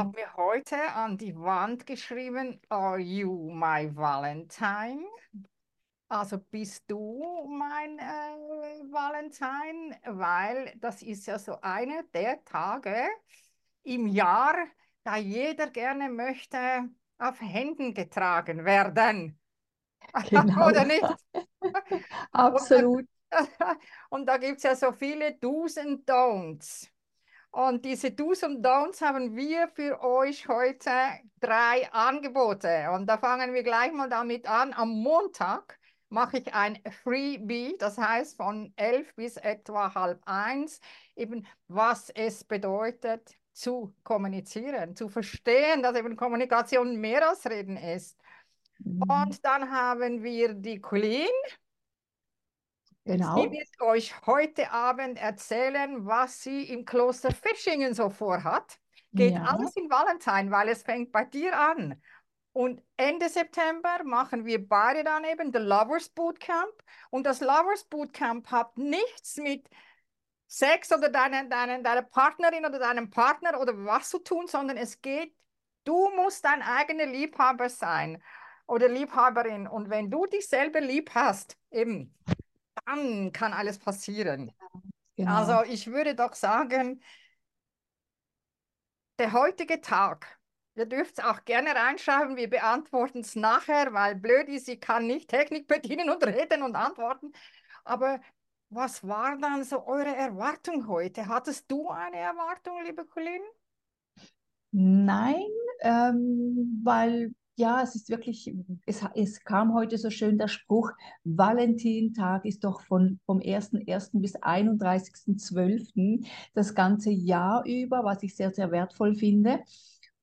Ich habe mir heute an die Wand geschrieben, Are you my Valentine? Also bist du mein äh, Valentine? Weil das ist ja so einer der Tage im Jahr, da jeder gerne möchte auf Händen getragen werden. Genau. Oder nicht? Absolut. Und da gibt es ja so viele Do's und Don'ts. Und diese Do's und Don'ts haben wir für euch heute drei Angebote. Und da fangen wir gleich mal damit an. Am Montag mache ich ein Freebie, das heißt von elf bis etwa halb eins, eben was es bedeutet zu kommunizieren, zu verstehen, dass eben Kommunikation mehr als Reden ist. Mhm. Und dann haben wir die Colleen. Genau. Sie wird euch heute Abend erzählen, was sie im Kloster Fischingen so vorhat. Geht ja. alles in Valentin, weil es fängt bei dir an. Und Ende September machen wir beide dann eben das Lovers Bootcamp. Und das Lovers Bootcamp hat nichts mit Sex oder deiner deine, deine Partnerin oder deinem Partner oder was zu tun, sondern es geht, du musst dein eigener Liebhaber sein oder Liebhaberin. Und wenn du dich selber lieb hast, eben, dann kann alles passieren. Genau. Also ich würde doch sagen, der heutige Tag, ihr dürft es auch gerne reinschreiben, wir beantworten es nachher, weil blöd ist, ich kann nicht Technik bedienen und reden und antworten. Aber was war dann so eure Erwartung heute? Hattest du eine Erwartung, liebe Kollegin? Nein, ähm, weil ja, es ist wirklich, es, es kam heute so schön der Spruch, Valentintag ist doch von, vom 1.1. bis 31.12. das ganze Jahr über, was ich sehr, sehr wertvoll finde.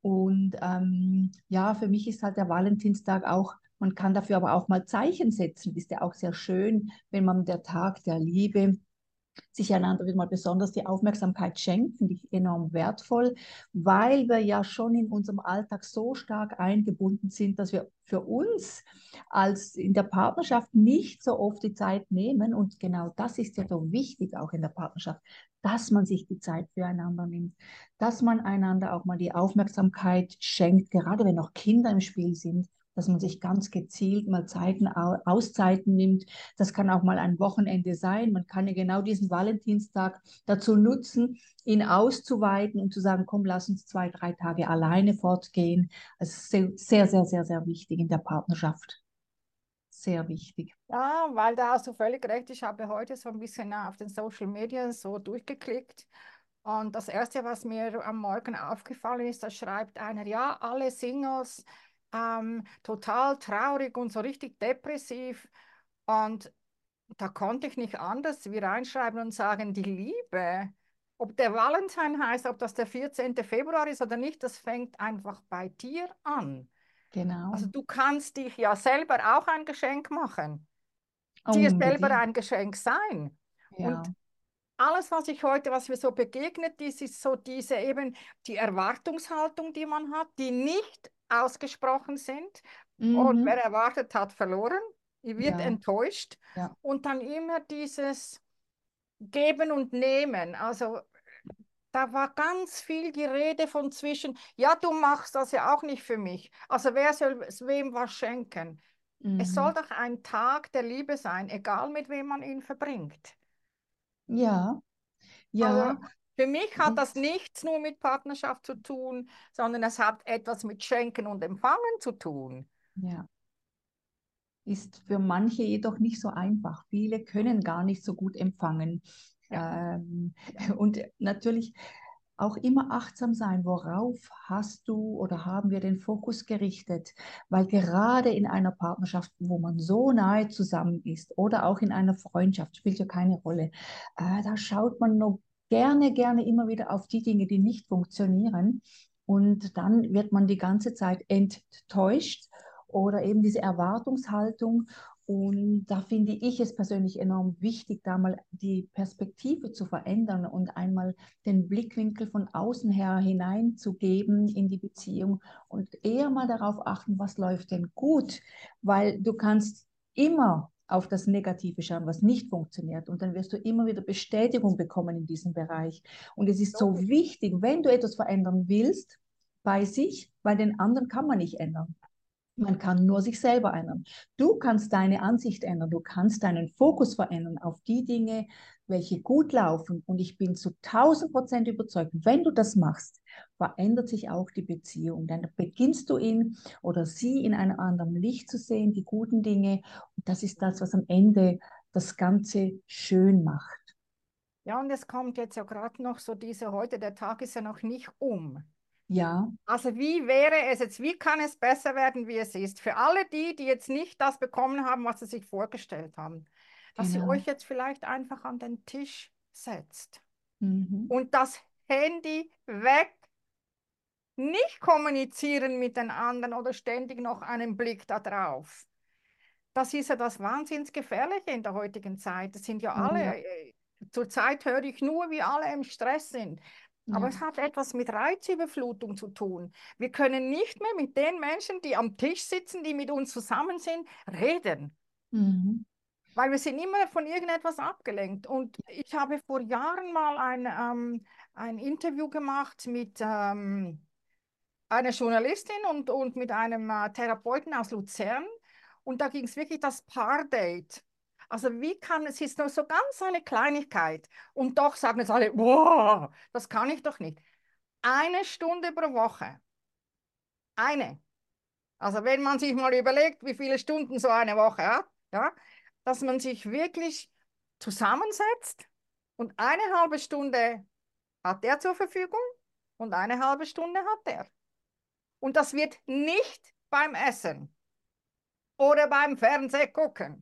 Und ähm, ja, für mich ist halt der Valentinstag auch man kann dafür aber auch mal Zeichen setzen. Ist ja auch sehr schön, wenn man der Tag der Liebe sich einander wieder mal besonders die Aufmerksamkeit schenkt, finde ich enorm wertvoll, weil wir ja schon in unserem Alltag so stark eingebunden sind, dass wir für uns als in der Partnerschaft nicht so oft die Zeit nehmen. Und genau das ist ja so wichtig auch in der Partnerschaft, dass man sich die Zeit füreinander nimmt, dass man einander auch mal die Aufmerksamkeit schenkt, gerade wenn noch Kinder im Spiel sind dass man sich ganz gezielt mal Zeiten, Auszeiten nimmt. Das kann auch mal ein Wochenende sein. Man kann ja genau diesen Valentinstag dazu nutzen, ihn auszuweiten und zu sagen, komm, lass uns zwei, drei Tage alleine fortgehen. Das ist sehr, sehr, sehr, sehr wichtig in der Partnerschaft. Sehr wichtig. Ja, weil da hast du völlig recht. Ich habe heute so ein bisschen auf den Social Media so durchgeklickt. Und das Erste, was mir am Morgen aufgefallen ist, da schreibt einer, ja, alle Singles ähm, total traurig und so richtig depressiv. Und da konnte ich nicht anders wie reinschreiben und sagen, die Liebe, ob der Valentin heißt, ob das der 14. Februar ist oder nicht, das fängt einfach bei dir an. Genau. Also du kannst dich ja selber auch ein Geschenk machen. Dir selber ein Geschenk sein. Ja. Und alles, was ich heute, was mir so begegnet ist, ist so diese eben die Erwartungshaltung, die man hat, die nicht ausgesprochen sind. Mhm. Und wer erwartet hat, verloren. Wird ja. enttäuscht. Ja. Und dann immer dieses Geben und Nehmen. Also da war ganz viel die Rede von zwischen, ja, du machst das ja auch nicht für mich. Also wer soll wem was schenken? Mhm. Es soll mhm. doch ein Tag der Liebe sein, egal mit wem man ihn verbringt. Ja, ja. Also, für mich hat das nichts nur mit Partnerschaft zu tun, sondern es hat etwas mit Schenken und Empfangen zu tun. Ja. Ist für manche jedoch nicht so einfach. Viele können gar nicht so gut empfangen. Ja. Ähm, und natürlich auch immer achtsam sein, worauf hast du oder haben wir den Fokus gerichtet? Weil gerade in einer Partnerschaft, wo man so nahe zusammen ist oder auch in einer Freundschaft, spielt ja keine Rolle, äh, da schaut man noch gerne, gerne immer wieder auf die Dinge, die nicht funktionieren. Und dann wird man die ganze Zeit enttäuscht oder eben diese Erwartungshaltung. Und da finde ich es persönlich enorm wichtig, da mal die Perspektive zu verändern und einmal den Blickwinkel von außen her hineinzugeben in die Beziehung und eher mal darauf achten, was läuft denn gut, weil du kannst immer auf das Negative schauen, was nicht funktioniert. Und dann wirst du immer wieder Bestätigung bekommen in diesem Bereich. Und es ist so wichtig, wenn du etwas verändern willst, bei sich, weil den anderen kann man nicht ändern. Man kann nur sich selber ändern. Du kannst deine Ansicht ändern, du kannst deinen Fokus verändern auf die Dinge, welche gut laufen. Und ich bin zu 1000 Prozent überzeugt, wenn du das machst, verändert sich auch die Beziehung. Dann beginnst du ihn oder sie in einem anderen Licht zu sehen, die guten Dinge. Und das ist das, was am Ende das Ganze schön macht. Ja, und es kommt jetzt ja gerade noch so diese heute, der Tag ist ja noch nicht um. Ja. Also wie wäre es jetzt, wie kann es besser werden, wie es ist? Für alle die, die jetzt nicht das bekommen haben, was sie sich vorgestellt haben, dass genau. ihr euch jetzt vielleicht einfach an den Tisch setzt mhm. und das Handy weg, nicht kommunizieren mit den anderen oder ständig noch einen Blick da drauf. Das ist ja das Wahnsinnsgefährliche in der heutigen Zeit. Das sind ja alle. Äh, zurzeit höre ich nur, wie alle im Stress sind. Aber ja. es hat etwas mit Reizüberflutung zu tun. Wir können nicht mehr mit den Menschen, die am Tisch sitzen, die mit uns zusammen sind, reden. Mhm. Weil wir sind immer von irgendetwas abgelenkt. Und ich habe vor Jahren mal ein, ähm, ein Interview gemacht mit ähm, einer Journalistin und, und mit einem äh, Therapeuten aus Luzern. Und da ging es wirklich das Paardate. Also wie kann es, ist nur so ganz eine Kleinigkeit und doch sagen jetzt alle, wow, das kann ich doch nicht. Eine Stunde pro Woche. Eine. Also wenn man sich mal überlegt, wie viele Stunden so eine Woche hat, ja, dass man sich wirklich zusammensetzt und eine halbe Stunde hat der zur Verfügung und eine halbe Stunde hat der. Und das wird nicht beim Essen oder beim Fernseh gucken.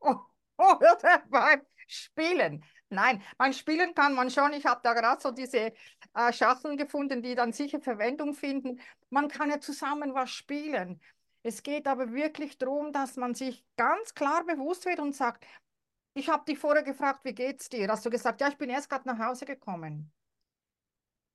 Oder beim Spielen. Nein, beim Spielen kann man schon. Ich habe da gerade so diese äh, Schachteln gefunden, die dann sicher Verwendung finden. Man kann ja zusammen was spielen. Es geht aber wirklich darum, dass man sich ganz klar bewusst wird und sagt, ich habe dich vorher gefragt, wie geht's dir? Hast du gesagt, ja, ich bin erst gerade nach Hause gekommen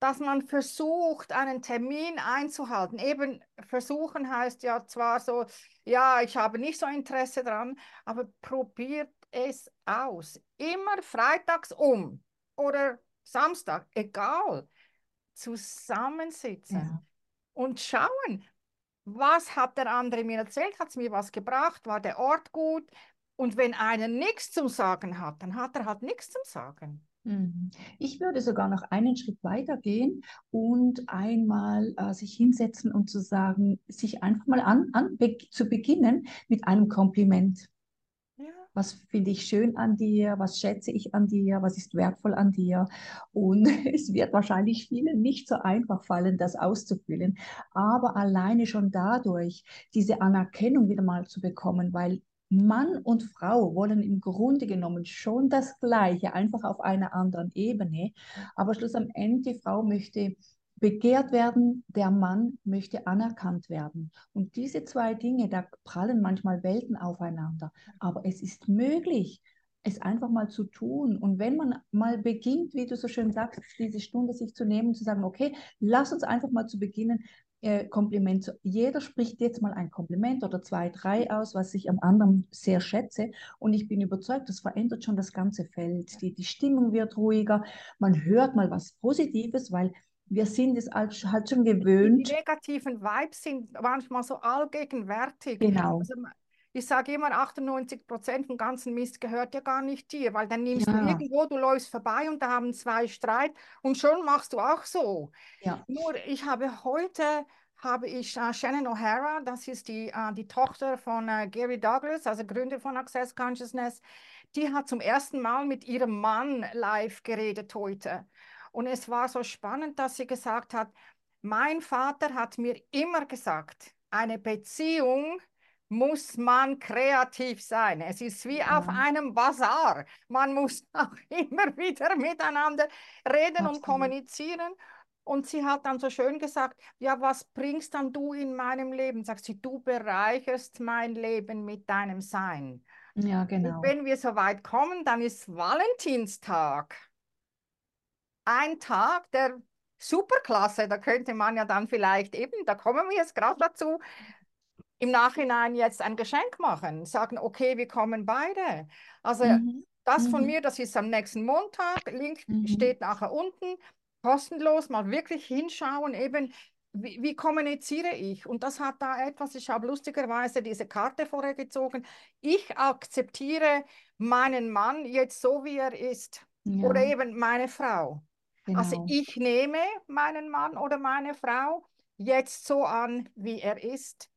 dass man versucht, einen Termin einzuhalten. Eben versuchen heißt ja zwar so, ja, ich habe nicht so Interesse dran, aber probiert es aus. Immer freitags um oder Samstag, egal. Zusammensitzen ja. und schauen, was hat der andere mir erzählt, hat es mir was gebracht, war der Ort gut. Und wenn einer nichts zum Sagen hat, dann hat er halt nichts zum Sagen. Mhm. Ich würde sogar noch einen Schritt weiter gehen und einmal äh, sich hinsetzen und zu sagen, sich einfach mal an, an be zu beginnen mit einem Kompliment. Was finde ich schön an dir? Was schätze ich an dir? Was ist wertvoll an dir? Und es wird wahrscheinlich vielen nicht so einfach fallen, das auszufüllen. Aber alleine schon dadurch, diese Anerkennung wieder mal zu bekommen, weil Mann und Frau wollen im Grunde genommen schon das Gleiche, einfach auf einer anderen Ebene. Aber schluss am Ende, die Frau möchte begehrt werden, der Mann möchte anerkannt werden. Und diese zwei Dinge, da prallen manchmal Welten aufeinander. Aber es ist möglich, es einfach mal zu tun. Und wenn man mal beginnt, wie du so schön sagst, diese Stunde sich zu nehmen, zu sagen, okay, lass uns einfach mal zu beginnen, äh, Kompliment. Jeder spricht jetzt mal ein Kompliment oder zwei, drei aus, was ich am anderen sehr schätze. Und ich bin überzeugt, das verändert schon das ganze Feld. Die, die Stimmung wird ruhiger. Man hört mal was Positives, weil wir sind es halt schon gewöhnt. Die negativen Vibes sind manchmal so allgegenwärtig. Genau. Also, ich sage immer, 98 Prozent vom ganzen Mist gehört ja gar nicht dir, weil dann nimmst ja. du irgendwo, du läufst vorbei und da haben zwei Streit und schon machst du auch so. Ja. Nur ich habe heute habe ich uh, Shannon O'Hara, das ist die, uh, die Tochter von uh, Gary Douglas, also Gründer von Access Consciousness, die hat zum ersten Mal mit ihrem Mann live geredet heute. Und es war so spannend, dass sie gesagt hat, mein Vater hat mir immer gesagt, eine Beziehung muss man kreativ sein. Es ist wie ja. auf einem Bazar. Man muss auch immer wieder miteinander reden Absolut. und kommunizieren. Und sie hat dann so schön gesagt, ja, was bringst dann du in meinem Leben? Sagt sie, du bereicherst mein Leben mit deinem Sein. Ja, genau. Und wenn wir so weit kommen, dann ist Valentinstag ein Tag der Superklasse. Da könnte man ja dann vielleicht eben, da kommen wir jetzt gerade dazu, im Nachhinein jetzt ein Geschenk machen, sagen, okay, wir kommen beide. Also mhm. das von mhm. mir, das ist am nächsten Montag, Link mhm. steht nachher unten, kostenlos, mal wirklich hinschauen, eben wie, wie, kommuniziere ich? Und das hat da etwas, ich habe lustigerweise diese Karte vorher gezogen. Ich akzeptiere meinen Mann jetzt so, wie er ist. Ja. Oder eben meine Frau. Genau. Also ich nehme meinen Mann oder meine Frau jetzt so an, wie er ist.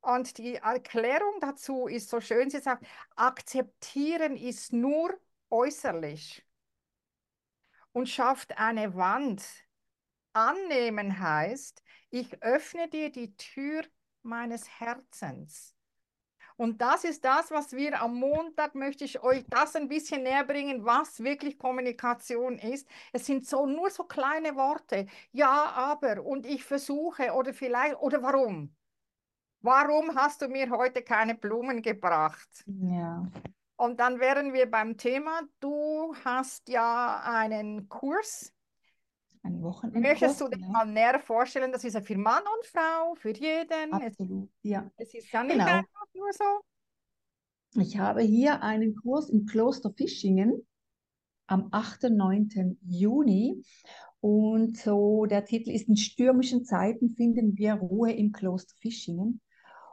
Und die Erklärung dazu ist so schön, sie sagt, akzeptieren ist nur äußerlich und schafft eine Wand. Annehmen heißt, ich öffne dir die Tür meines Herzens. Und das ist das, was wir am Montag möchte ich euch das ein bisschen näher bringen, was wirklich Kommunikation ist. Es sind so nur so kleine Worte. Ja, aber und ich versuche oder vielleicht oder warum? Warum hast du mir heute keine Blumen gebracht? Ja. Und dann wären wir beim Thema. Du hast ja einen Kurs ein Wochenende. Möchtest du dir mal näher vorstellen, das ist ja für Mann und Frau, für jeden? Absolut, es, ja. Es ist ja nicht genau. Nur so. Ich habe hier einen Kurs im Kloster Fischingen am 8. und 9. Juni. Und so der Titel ist In stürmischen Zeiten finden wir Ruhe im Kloster Fischingen.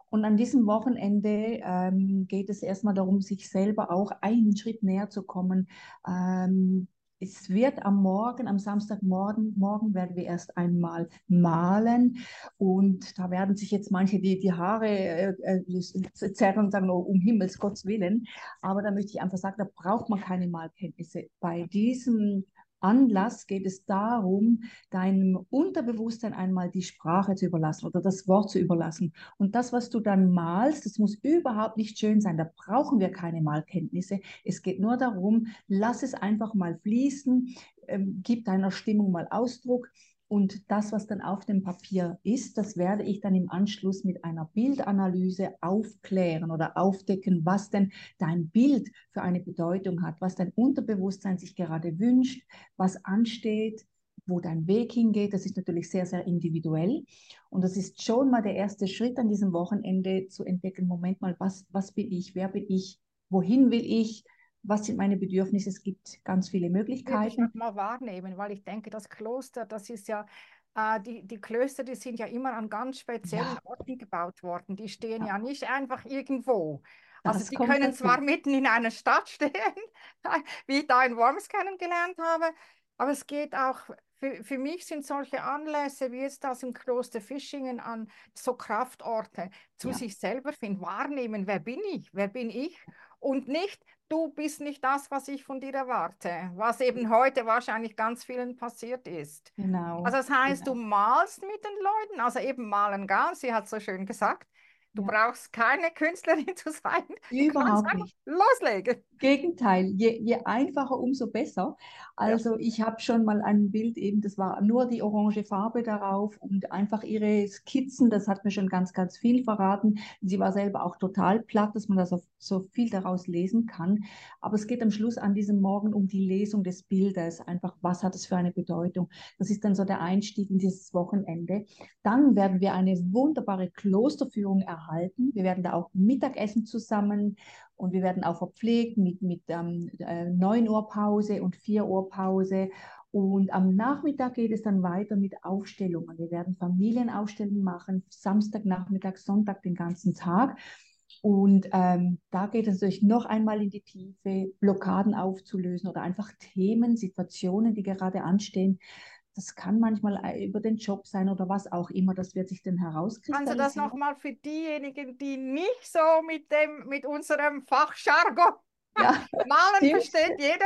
Und an diesem Wochenende ähm, geht es erstmal darum, sich selber auch einen Schritt näher zu kommen, ähm, es wird am Morgen, am Samstagmorgen, morgen werden wir erst einmal malen und da werden sich jetzt manche die, die Haare äh, äh zerren und sagen, oh, um Himmels Gottes Willen. Aber da möchte ich einfach sagen, da braucht man keine Malkenntnisse. Bei diesem Anlass geht es darum, deinem Unterbewusstsein einmal die Sprache zu überlassen oder das Wort zu überlassen. Und das, was du dann malst, das muss überhaupt nicht schön sein. Da brauchen wir keine Malkenntnisse. Es geht nur darum, lass es einfach mal fließen, ähm, gib deiner Stimmung mal Ausdruck und das, was dann auf dem Papier ist, das werde ich dann im Anschluss mit einer Bildanalyse aufklären oder aufdecken, was denn dein Bild für eine Bedeutung hat, was dein Unterbewusstsein sich gerade wünscht, was ansteht, wo dein Weg hingeht. Das ist natürlich sehr, sehr individuell. Und das ist schon mal der erste Schritt an diesem Wochenende zu entdecken, Moment mal, was, was bin ich, wer bin ich, wohin will ich, was sind meine Bedürfnisse? Es gibt ganz viele Möglichkeiten. Ich mal wahrnehmen, weil ich denke, das Kloster, das ist ja, äh, die, die Klöster, die sind ja immer an ganz speziellen ja. Orten gebaut worden. Die stehen ja, ja nicht einfach irgendwo. Also das die können dazu. zwar mitten in einer Stadt stehen, wie ich da in Worms kennengelernt habe, aber es geht auch, für, für mich sind solche Anlässe wie jetzt das im Kloster Fischingen an so Kraftorte zu ja. sich selber finden, wahrnehmen, wer bin ich, wer bin ich und nicht, du bist nicht das, was ich von dir erwarte, was eben heute wahrscheinlich ganz vielen passiert ist. Genau. Also das heißt, genau. du malst mit den Leuten, also eben malen gar, sie hat so schön gesagt, Du ja. brauchst keine Künstlerin zu sein. Überhaupt nicht. Loslegen. Gegenteil, je, je einfacher, umso besser. Also ja. ich habe schon mal ein Bild eben, das war nur die orange Farbe darauf und einfach ihre Skizzen, das hat mir schon ganz, ganz viel verraten. Sie war selber auch total platt, dass man da so, so viel daraus lesen kann. Aber es geht am Schluss an diesem Morgen um die Lesung des Bildes, einfach was hat es für eine Bedeutung. Das ist dann so der Einstieg in dieses Wochenende. Dann werden wir eine wunderbare Klosterführung erhalten. Wir werden da auch Mittagessen zusammen und wir werden auch verpflegt mit, mit ähm, 9 äh, Uhr Pause und 4 Uhr Pause. Und am Nachmittag geht es dann weiter mit Aufstellungen. Wir werden Familienaufstellungen machen, Samstag, Nachmittag, Sonntag, den ganzen Tag. Und ähm, da geht es natürlich noch einmal in die Tiefe, Blockaden aufzulösen oder einfach Themen, Situationen, die gerade anstehen, das kann manchmal äh, über den Job sein oder was auch immer, das wird sich dann herauskristallisieren. Kannst du das nochmal für diejenigen, die nicht so mit, dem, mit unserem Fachjargon ja, malen stimmt. versteht jeder,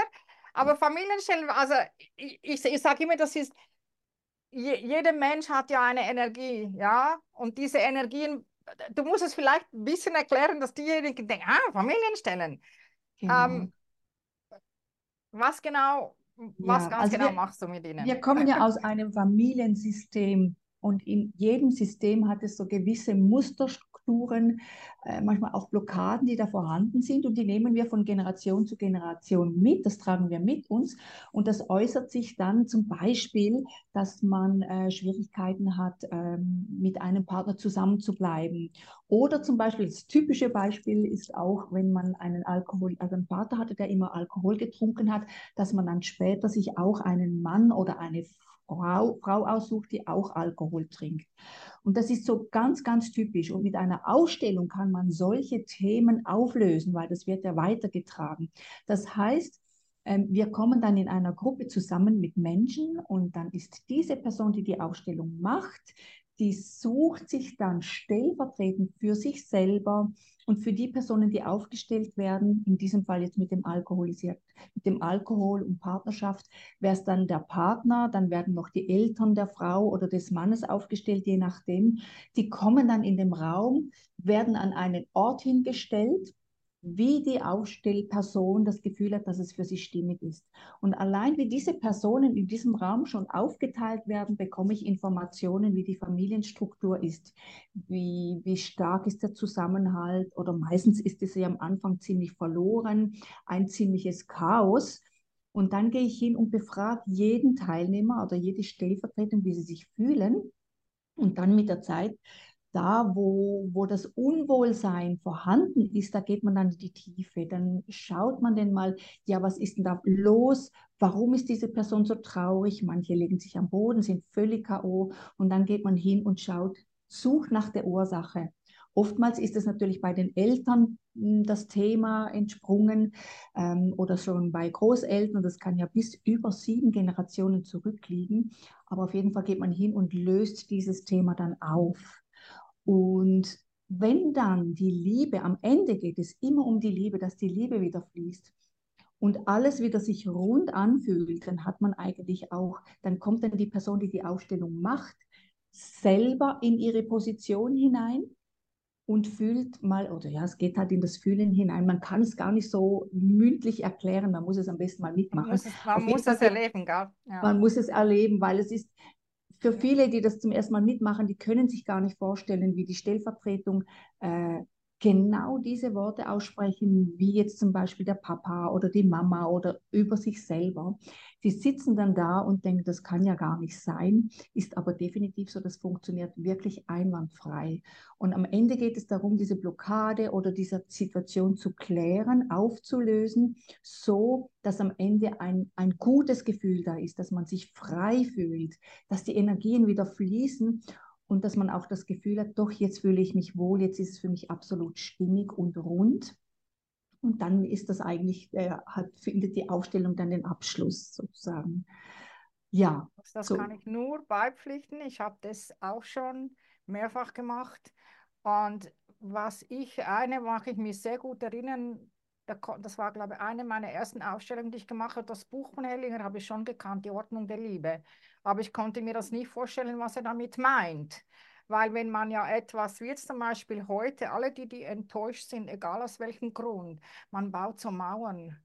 aber Familienstellen, also ich, ich, ich sage immer, das ist, je, jeder Mensch hat ja eine Energie, ja, und diese Energien, du musst es vielleicht ein bisschen erklären, dass diejenigen denken, ah, Familienstellen. Genau. Ähm, was genau was ja, ganz also genau wir, machst du mit ihnen? Wir kommen ja aus einem Familiensystem und in jedem System hat es so gewisse Musterstrukturen, äh, manchmal auch Blockaden, die da vorhanden sind und die nehmen wir von Generation zu Generation mit, das tragen wir mit uns und das äußert sich dann zum Beispiel, dass man äh, Schwierigkeiten hat, ähm, mit einem Partner zusammenzubleiben. Oder zum Beispiel, das typische Beispiel ist auch, wenn man einen Alkohol, also einen Vater hatte, der immer Alkohol getrunken hat, dass man dann später sich auch einen Mann oder eine Frau, Frau aussucht, die auch Alkohol trinkt. Und das ist so ganz, ganz typisch. Und mit einer Ausstellung kann man solche Themen auflösen, weil das wird ja weitergetragen. Das heißt, ähm, wir kommen dann in einer Gruppe zusammen mit Menschen und dann ist diese Person, die die Ausstellung macht, die sucht sich dann stellvertretend für sich selber und für die Personen, die aufgestellt werden, in diesem Fall jetzt mit dem Alkoholisiert, mit dem Alkohol und Partnerschaft, wäre es dann der Partner, dann werden noch die Eltern der Frau oder des Mannes aufgestellt, je nachdem. Die kommen dann in den Raum, werden an einen Ort hingestellt wie die Aufstellperson das Gefühl hat, dass es für sie stimmig ist. Und allein wie diese Personen in diesem Raum schon aufgeteilt werden, bekomme ich Informationen, wie die Familienstruktur ist, wie, wie stark ist der Zusammenhalt oder meistens ist es ja am Anfang ziemlich verloren, ein ziemliches Chaos. Und dann gehe ich hin und befrage jeden Teilnehmer oder jede Stellvertretung, wie sie sich fühlen. Und dann mit der Zeit da, wo, wo das Unwohlsein vorhanden ist, da geht man dann in die Tiefe. Dann schaut man denn mal, ja, was ist denn da los? Warum ist diese Person so traurig? Manche legen sich am Boden, sind völlig K.O. Und dann geht man hin und schaut, sucht nach der Ursache. Oftmals ist es natürlich bei den Eltern hm, das Thema entsprungen ähm, oder schon bei Großeltern. Das kann ja bis über sieben Generationen zurückliegen. Aber auf jeden Fall geht man hin und löst dieses Thema dann auf. Und wenn dann die Liebe, am Ende geht es immer um die Liebe, dass die Liebe wieder fließt und alles wieder sich rund anfühlt, dann hat man eigentlich auch, dann kommt dann die Person, die die Aufstellung macht, selber in ihre Position hinein und fühlt mal, oder ja, es geht halt in das Fühlen hinein. Man kann es gar nicht so mündlich erklären, man muss es am besten mal mitmachen. Man muss es, man muss es erleben, gell? Ja. Man muss es erleben, weil es ist, für viele, die das zum ersten Mal mitmachen, die können sich gar nicht vorstellen, wie die Stellvertretung äh, genau diese Worte aussprechen, wie jetzt zum Beispiel der Papa oder die Mama oder über sich selber. Die sitzen dann da und denken, das kann ja gar nicht sein, ist aber definitiv so, das funktioniert wirklich einwandfrei. Und am Ende geht es darum, diese Blockade oder diese Situation zu klären, aufzulösen, so dass am Ende ein, ein gutes Gefühl da ist, dass man sich frei fühlt, dass die Energien wieder fließen und dass man auch das Gefühl hat, doch, jetzt fühle ich mich wohl, jetzt ist es für mich absolut stimmig und rund. Und dann ist das eigentlich, äh, hat, findet die Aufstellung dann den Abschluss sozusagen. Ja. Das so. kann ich nur beipflichten. Ich habe das auch schon mehrfach gemacht. Und was ich, eine mache ich mich sehr gut erinnern, das war, glaube ich, eine meiner ersten Ausstellungen, die ich gemacht habe. Das Buch von Hellinger habe ich schon gekannt, Die Ordnung der Liebe. Aber ich konnte mir das nicht vorstellen, was er damit meint. Weil wenn man ja etwas, wie jetzt zum Beispiel heute, alle, die, die enttäuscht sind, egal aus welchem Grund, man baut so Mauern.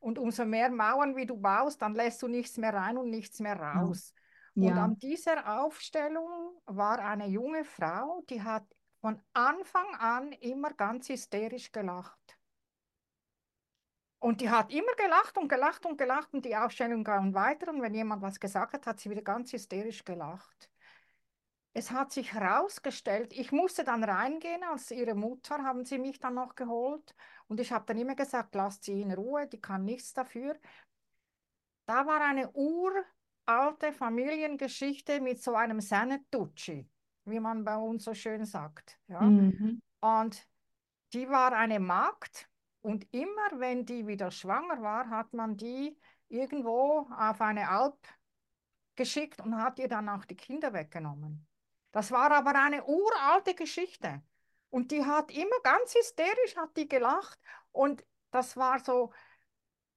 Und umso mehr Mauern, wie du baust, dann lässt du nichts mehr rein und nichts mehr raus. Ja. Und an dieser Aufstellung war eine junge Frau, die hat von Anfang an immer ganz hysterisch gelacht. Und die hat immer gelacht und gelacht und gelacht und die Aufstellung ging weiter. Und wenn jemand was gesagt hat, hat sie wieder ganz hysterisch gelacht. Es hat sich herausgestellt, ich musste dann reingehen, als ihre Mutter haben sie mich dann noch geholt. Und ich habe dann immer gesagt, lasst sie in Ruhe, die kann nichts dafür. Da war eine uralte Familiengeschichte mit so einem Sanetucci, wie man bei uns so schön sagt. Ja? Mhm. Und die war eine Magd und immer wenn die wieder schwanger war, hat man die irgendwo auf eine Alp geschickt und hat ihr dann auch die Kinder weggenommen. Das war aber eine uralte Geschichte. Und die hat immer ganz hysterisch, hat die gelacht. Und das war so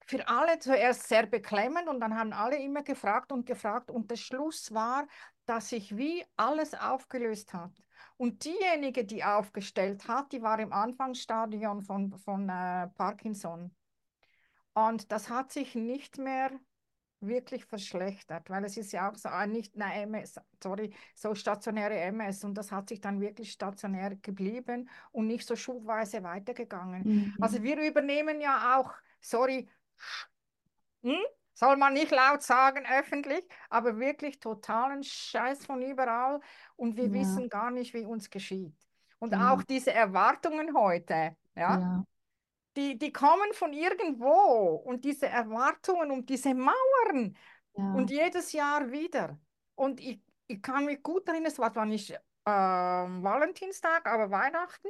für alle zuerst sehr beklemmend und dann haben alle immer gefragt und gefragt. Und der Schluss war, dass sich wie alles aufgelöst hat. Und diejenige, die aufgestellt hat, die war im Anfangsstadion von, von äh, Parkinson. Und das hat sich nicht mehr wirklich verschlechtert, weil es ist ja auch so ah, nicht eine MS, sorry, so stationäre MS und das hat sich dann wirklich stationär geblieben und nicht so schubweise weitergegangen. Mhm. Also wir übernehmen ja auch, sorry, hm? Soll man nicht laut sagen öffentlich, aber wirklich totalen Scheiß von überall und wir ja. wissen gar nicht, wie uns geschieht. Und ja. auch diese Erwartungen heute, ja, ja, Die, die kommen von irgendwo und diese Erwartungen und diese Mauern und jedes Jahr wieder. Und ich, ich kann mich gut erinnern, es war nicht äh, Valentinstag, aber Weihnachten,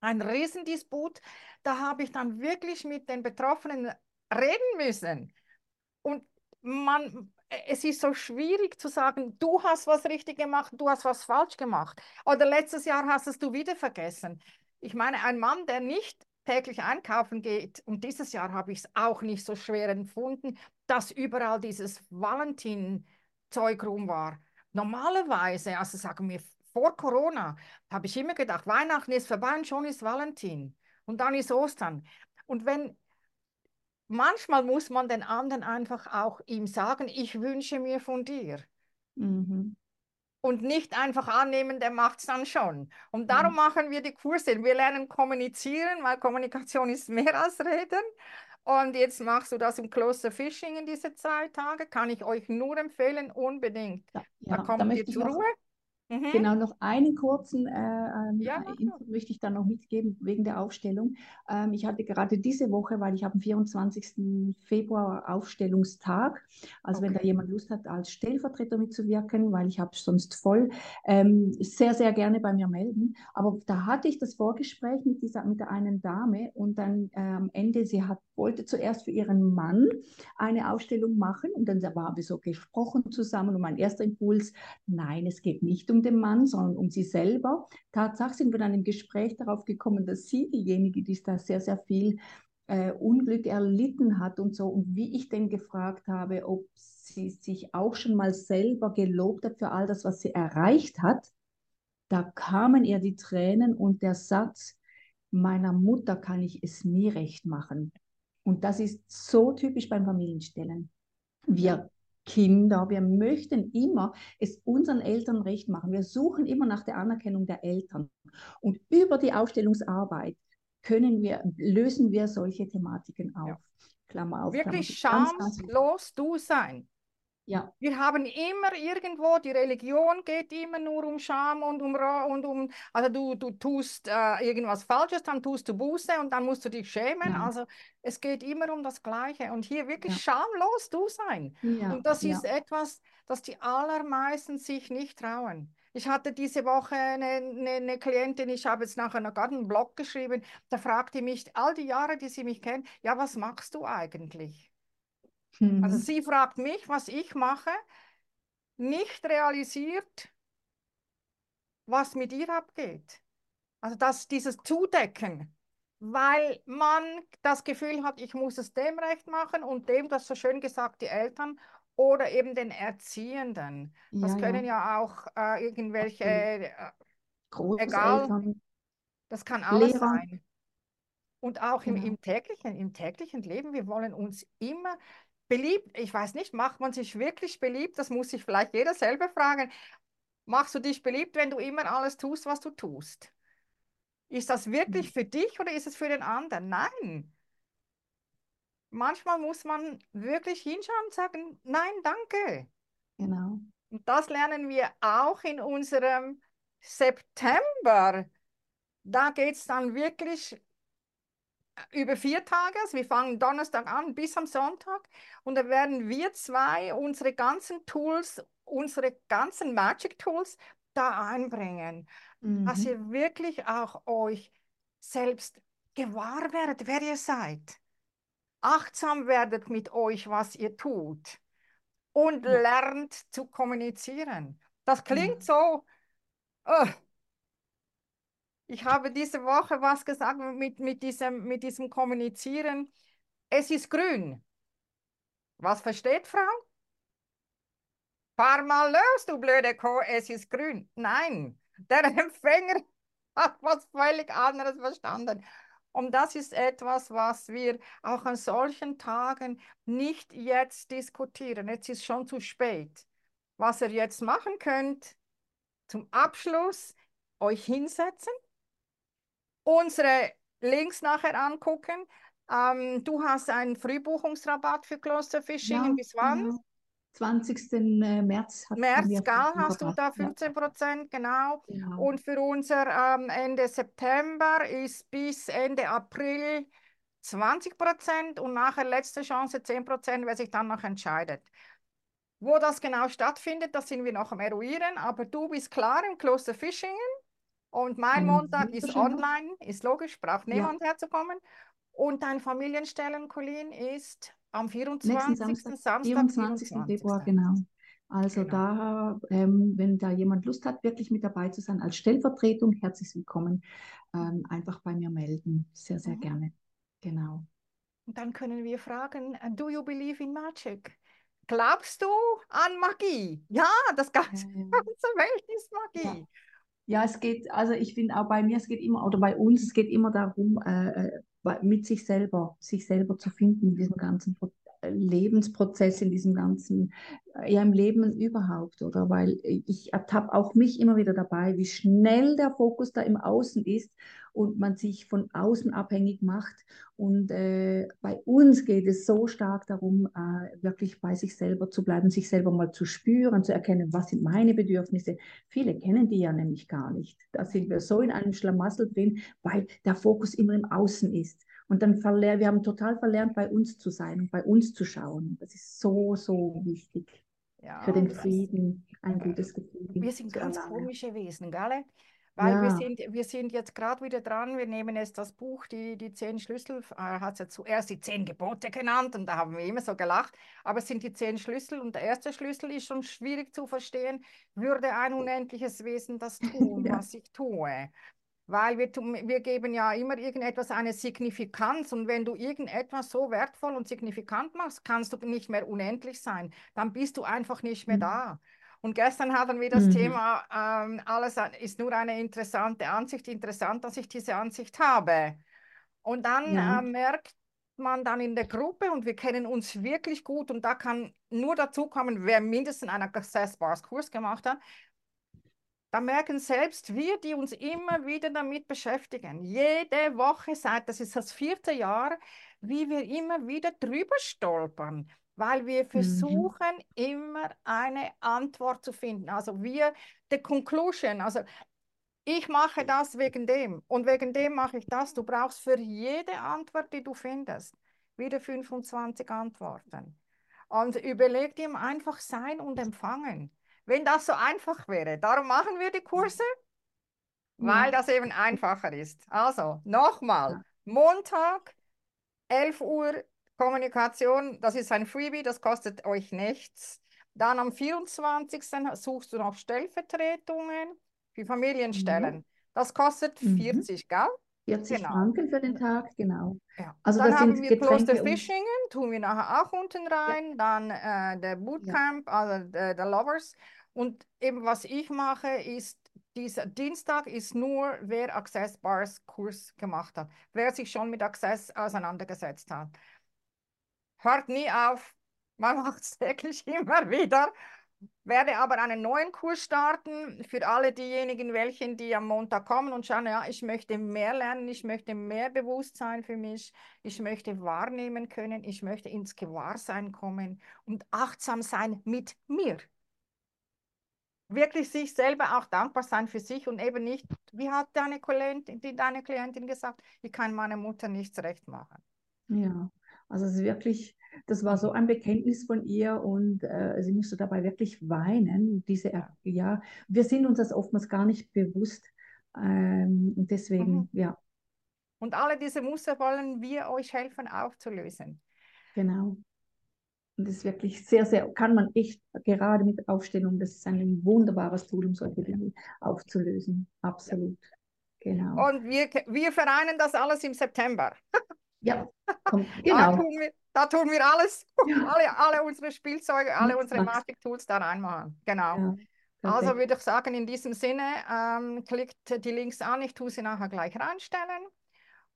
ein Riesendisput. Da habe ich dann wirklich mit den Betroffenen reden müssen. Und man, es ist so schwierig zu sagen, du hast was richtig gemacht, du hast was falsch gemacht. Oder letztes Jahr hast es du wieder vergessen. Ich meine, ein Mann, der nicht täglich einkaufen geht, und dieses Jahr habe ich es auch nicht so schwer empfunden, dass überall dieses Valentin-Zeug rum war. Normalerweise, also sagen wir vor Corona, habe ich immer gedacht, Weihnachten ist vorbei und schon ist Valentin. Und dann ist Ostern. Und wenn manchmal muss man den anderen einfach auch ihm sagen, ich wünsche mir von dir. Mhm. Und nicht einfach annehmen, der macht es dann schon. Und darum mhm. machen wir die Kurse. Wir lernen kommunizieren, weil Kommunikation ist mehr als reden. Und jetzt machst du das im Closer Fishing in diese zwei Tage. Kann ich euch nur empfehlen, unbedingt. Ja, da kommt da ihr zur Ruhe. Mhm. Genau, noch einen kurzen äh, ähm, ja, Info möchte ich dann noch mitgeben wegen der Aufstellung. Ähm, ich hatte gerade diese Woche, weil ich habe am 24. Februar Aufstellungstag, also okay. wenn da jemand Lust hat, als Stellvertreter mitzuwirken, weil ich habe sonst voll, ähm, sehr, sehr gerne bei mir melden. Aber da hatte ich das Vorgespräch mit dieser, mit der einen Dame und dann äh, am Ende, sie hat, wollte zuerst für ihren Mann eine Aufstellung machen und dann haben wir so gesprochen zusammen und mein erster Impuls, nein, es geht nicht um den Mann, sondern um sie selber. Tatsache sind wir dann im Gespräch darauf gekommen, dass sie diejenige, die da sehr, sehr viel äh, Unglück erlitten hat und so. Und wie ich denn gefragt habe, ob sie sich auch schon mal selber gelobt hat für all das, was sie erreicht hat, da kamen ihr die Tränen und der Satz, meiner Mutter kann ich es nie recht machen. Und das ist so typisch beim Familienstellen. Wir Kinder, wir möchten immer es unseren Eltern recht machen. Wir suchen immer nach der Anerkennung der Eltern. Und über die Aufstellungsarbeit können wir, lösen wir solche Thematiken auf. Ja. Klammer auf. Wirklich schamlos du sein. Ja. Wir haben immer irgendwo, die Religion geht immer nur um Scham und um, und um also du, du tust äh, irgendwas Falsches, dann tust du Buße und dann musst du dich schämen. Ja. Also es geht immer um das Gleiche und hier wirklich ja. schamlos du sein. Ja. Und das ist etwas, das die allermeisten sich nicht trauen. Ich hatte diese Woche eine, eine, eine Klientin, ich habe jetzt nachher noch einen Blog geschrieben, da fragte mich all die Jahre, die sie mich kennt, ja, was machst du eigentlich? Also mhm. Also sie fragt mich, was ich mache, nicht realisiert, was mit ihr abgeht. Also das, dieses Zudecken, weil man das Gefühl hat, ich muss es dem recht machen und dem, das so schön gesagt, die Eltern oder eben den Erziehenden. Das ja, können ja, ja auch äh, irgendwelche, äh, egal, das kann alles Lehrer. sein. Und auch im, genau. im, täglichen, im täglichen Leben, wir wollen uns immer beliebt, ich weiß nicht, macht man sich wirklich beliebt? Das muss sich vielleicht jeder selber fragen. Machst du dich beliebt, wenn du immer alles tust, was du tust? Ist das wirklich hm. für dich oder ist es für den anderen? Nein. Manchmal muss man wirklich hinschauen und sagen, nein, danke. Genau. Und das lernen wir auch in unserem September. Da geht es dann wirklich über vier Tage, also wir fangen Donnerstag an bis am Sonntag und da werden wir zwei unsere ganzen Tools, unsere ganzen Magic Tools da einbringen, mhm. dass ihr wirklich auch euch selbst gewahr werdet, wer ihr seid, achtsam werdet mit euch, was ihr tut und ja. lernt zu kommunizieren. Das klingt ja. so, uh, ich habe diese Woche was gesagt mit, mit, diesem, mit diesem Kommunizieren. Es ist grün. Was versteht Frau? Fahr mal los, du blöde Kuh, es ist grün. Nein, der Empfänger hat was völlig anderes verstanden. Und das ist etwas, was wir auch an solchen Tagen nicht jetzt diskutieren. Jetzt ist schon zu spät. Was ihr jetzt machen könnt, zum Abschluss euch hinsetzen, unsere Links nachher angucken. Ähm, du hast einen Frühbuchungsrabatt für Klosterfischingen. Ja, Bis wann? Genau. 20. Äh, März März, gell, hast du da 15 Prozent, ja. genau. genau. Und für unser ähm, Ende September ist bis Ende April 20 Prozent und nachher letzte Chance 10 Prozent, wer sich dann noch entscheidet. Wo das genau stattfindet, das sind wir noch am eruieren, aber du bist klar im Kloster Fischingen und mein Montag ist online, ist logisch, braucht niemand ja. herzukommen. Und dein Familienstellen, Colin, ist am 24. Samstag, Samstag 24. 24. Februar, genau. Also genau. da, ähm, wenn da jemand Lust hat, wirklich mit dabei zu sein, als Stellvertretung, herzlich willkommen, ähm, einfach bei mir melden. Sehr, sehr mhm. gerne. Genau. Und dann können wir fragen, uh, do you believe in magic? Glaubst du an Magie? Ja, das ganze, ähm, ganze Welt ist Magie. Ja. Ja. es geht, also ich finde auch bei mir, es geht immer, oder bei uns, es geht immer darum, äh, äh mit sich selber, sich selber zu finden in diesem ganzen Lebensprozess, in diesem ganzen, ja im Leben überhaupt, oder? Weil ich ertappe auch mich immer wieder dabei, wie schnell der Fokus da im Außen ist und man sich von außen abhängig macht. Und äh, bei uns geht es so stark darum, äh, wirklich bei sich selber zu bleiben, sich selber mal zu spüren, zu erkennen, was sind meine Bedürfnisse. Viele kennen die ja nämlich gar nicht. Da sind wir so in einem Schlamassel drin, weil der Fokus immer im Außen ist. Und dann verlernt, wir haben total verlernt, bei uns zu sein und bei uns zu schauen. Das ist so, so wichtig ja, für den Frieden, ein gutes Gefühl. Wir sind ganz erlangen. komische Wesen, gell? Weil ja. wir, sind, wir sind jetzt gerade wieder dran, wir nehmen jetzt das Buch, die, die zehn Schlüssel, er hat es ja zuerst die zehn Gebote genannt und da haben wir immer so gelacht, aber es sind die zehn Schlüssel und der erste Schlüssel ist schon schwierig zu verstehen, würde ein unendliches Wesen das tun, ja. was ich tue? Weil wir, wir geben ja immer irgendetwas eine Signifikanz und wenn du irgendetwas so wertvoll und signifikant machst, kannst du nicht mehr unendlich sein. Dann bist du einfach nicht mehr mhm. da. Und gestern hatten wir das mhm. Thema, ähm, alles ist nur eine interessante Ansicht, interessant, dass ich diese Ansicht habe. Und dann ja. äh, merkt man dann in der Gruppe und wir kennen uns wirklich gut und da kann nur dazu kommen, wer mindestens einen Access Bars Kurs gemacht hat, da merken selbst wir, die uns immer wieder damit beschäftigen, jede Woche seit, das ist das vierte Jahr, wie wir immer wieder drüber stolpern, weil wir mhm. versuchen, mhm. immer eine Antwort zu finden. Also wir, the conclusion, also ich mache das wegen dem und wegen dem mache ich das. Du brauchst für jede Antwort, die du findest, wieder 25 Antworten. Und überleg dir einfach sein und empfangen. Wenn das so einfach wäre, darum machen wir die Kurse, weil das eben einfacher ist. Also nochmal, Montag, 11 Uhr Kommunikation, das ist ein Freebie, das kostet euch nichts. Dann am 24. suchst du noch Stellvertretungen für Familienstellen. Mhm. Das kostet 40, mhm. gell? 40 genau. Franken für den Tag, genau. Ja. Also dann haben wir Kloster Fischingen, tun wir nachher auch unten rein, ja. dann äh, der Bootcamp, ja. also der, der Lovers. Und eben was ich mache, ist, dieser Dienstag ist nur, wer Access Bars Kurs gemacht hat, wer sich schon mit Access auseinandergesetzt hat. Hört nie auf, man macht es täglich immer wieder werde aber einen neuen Kurs starten für alle diejenigen, welchen die am Montag kommen und schauen, ja, ich möchte mehr lernen, ich möchte mehr Bewusstsein für mich, ich möchte wahrnehmen können, ich möchte ins Gewahrsein kommen und achtsam sein mit mir. Wirklich sich selber auch dankbar sein für sich und eben nicht, wie hat deine Klientin, deine Klientin gesagt, ich kann meiner Mutter nichts recht machen. Ja, also es ist wirklich das war so ein Bekenntnis von ihr und äh, sie musste dabei wirklich weinen. Diese, ja, wir sind uns das oftmals gar nicht bewusst. Ähm, und deswegen, mhm. ja. Und alle diese Muster wollen wir euch helfen aufzulösen. Genau. Und das ist wirklich sehr, sehr, kann man echt gerade mit Aufstellung, das ist ein wunderbares Tool, um solche Dinge aufzulösen. Absolut. Genau. Und wir, wir vereinen das alles im September. Ja, kommt, genau. Da tun, wir, alles, ja. alle, alle unsere Spielzeuge, alle unsere Magic-Tools da reinmachen. Genau. Ja, also würde ich sagen, in diesem Sinne, ähm, klickt die Links an, ich tue sie nachher gleich reinstellen.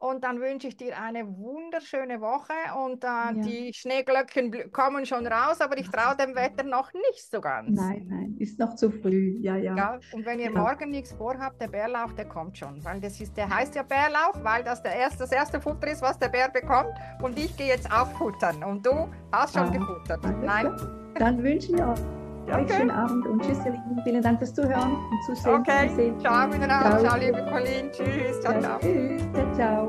Und dann wünsche ich dir eine wunderschöne Woche und äh, ja. die Schneeglöckchen kommen schon raus, aber ich traue dem Wetter noch nicht so ganz. Nein, nein, ist noch zu früh, ja, ja. ja und wenn ihr ja. morgen nichts vorhabt, der Bärlauch, der kommt schon, weil das ist, der heißt ja Bärlauch, weil das der erste, das erste Futter ist, was der Bär bekommt und ich gehe jetzt auch futtern und du hast schon ah, gefuttert. Nein? Dann wünsche ich euch Okay. Euch schönen Abend und tschüss, ihr Lieben. Vielen Dank fürs Zuhören und Zusehen. Okay, ciao miteinander. Ciao, liebe Colleen. Tschüss, ciao, ciao. Tschüss, ciao, ciao.